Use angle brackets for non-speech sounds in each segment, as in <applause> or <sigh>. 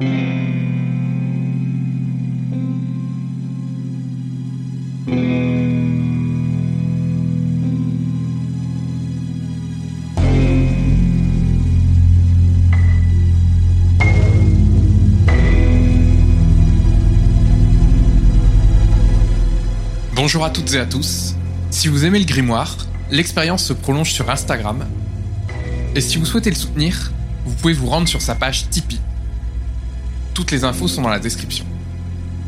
Bonjour à toutes et à tous. Si vous aimez le grimoire, l'expérience se prolonge sur Instagram. Et si vous souhaitez le soutenir, vous pouvez vous rendre sur sa page Tipeee. Toutes les infos sont dans la description.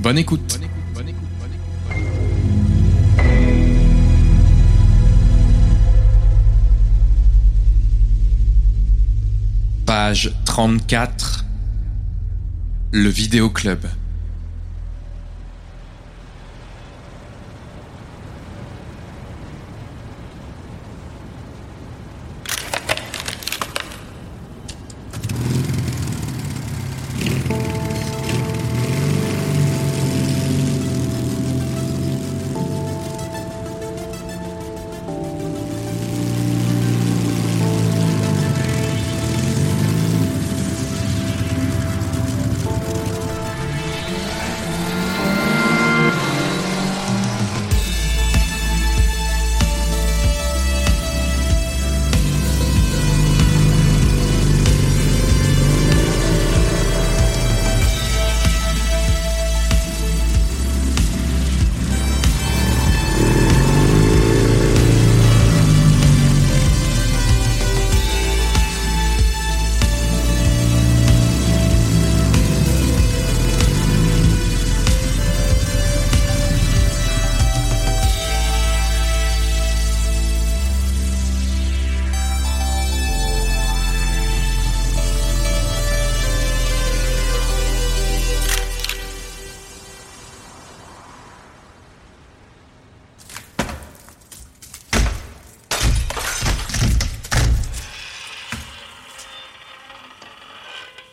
Bonne écoute. Page 34. Le vidéo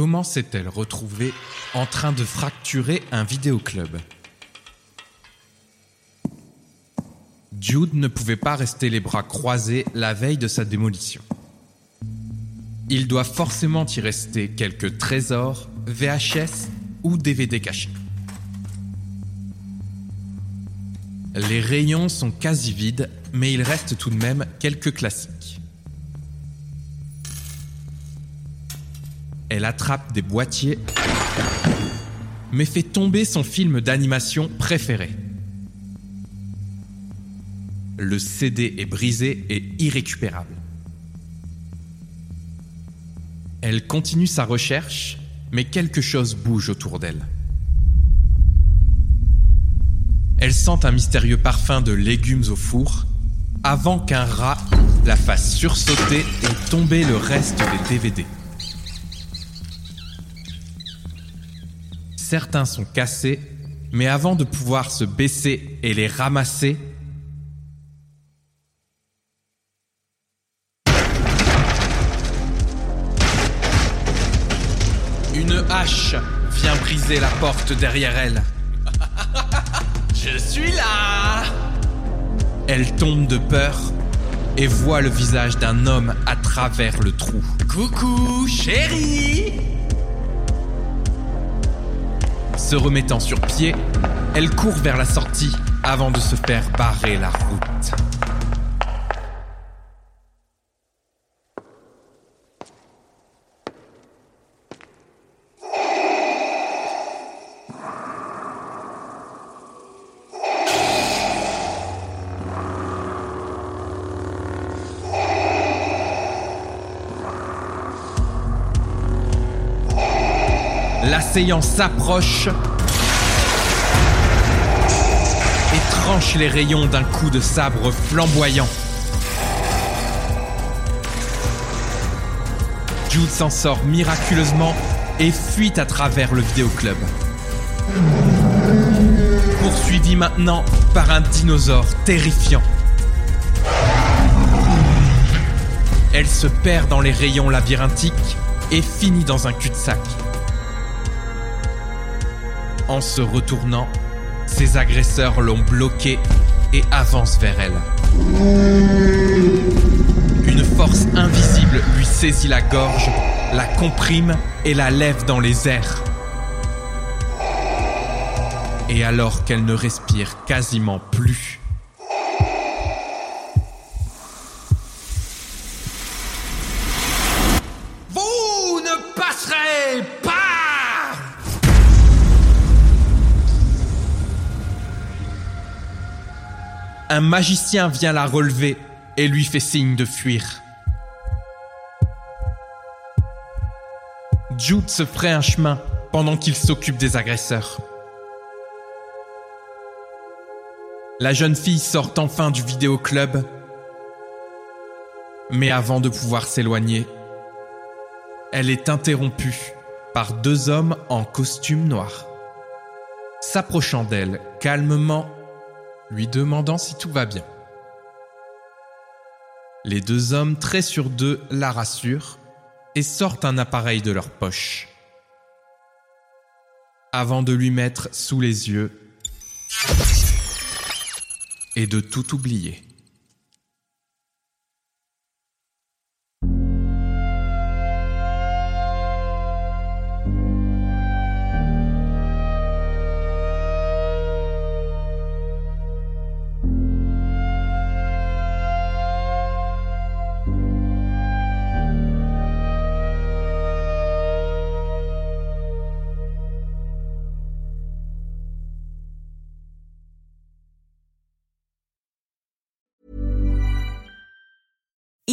Comment s'est-elle retrouvée en train de fracturer un vidéoclub? Jude ne pouvait pas rester les bras croisés la veille de sa démolition. Il doit forcément y rester quelques trésors, VHS ou DVD cachés. Les rayons sont quasi vides, mais il reste tout de même quelques classiques. Elle attrape des boîtiers, mais fait tomber son film d'animation préféré. Le CD est brisé et irrécupérable. Elle continue sa recherche, mais quelque chose bouge autour d'elle. Elle sent un mystérieux parfum de légumes au four avant qu'un rat la fasse sursauter et tomber le reste des DVD. Certains sont cassés, mais avant de pouvoir se baisser et les ramasser, une hache vient briser la porte derrière elle. <laughs> Je suis là Elle tombe de peur et voit le visage d'un homme à travers le trou. Coucou, chérie Se remettant sur pied, elle court vers la sortie avant de se faire barrer la route. L'assaillant s'approche et tranche les rayons d'un coup de sabre flamboyant. Jude s'en sort miraculeusement et fuit à travers le vidéoclub. Poursuivi maintenant par un dinosaure terrifiant. Elle se perd dans les rayons labyrinthiques et finit dans un cul-de-sac. En se retournant, ses agresseurs l'ont bloquée et avancent vers elle. Une force invisible lui saisit la gorge, la comprime et la lève dans les airs. Et alors qu'elle ne respire quasiment plus, Un magicien vient la relever et lui fait signe de fuir. Jude se ferait un chemin pendant qu'il s'occupe des agresseurs. La jeune fille sort enfin du vidéoclub, mais avant de pouvoir s'éloigner, elle est interrompue par deux hommes en costume noir. S'approchant d'elle calmement, lui demandant si tout va bien. Les deux hommes, très sur d'eux, la rassurent et sortent un appareil de leur poche. Avant de lui mettre sous les yeux et de tout oublier.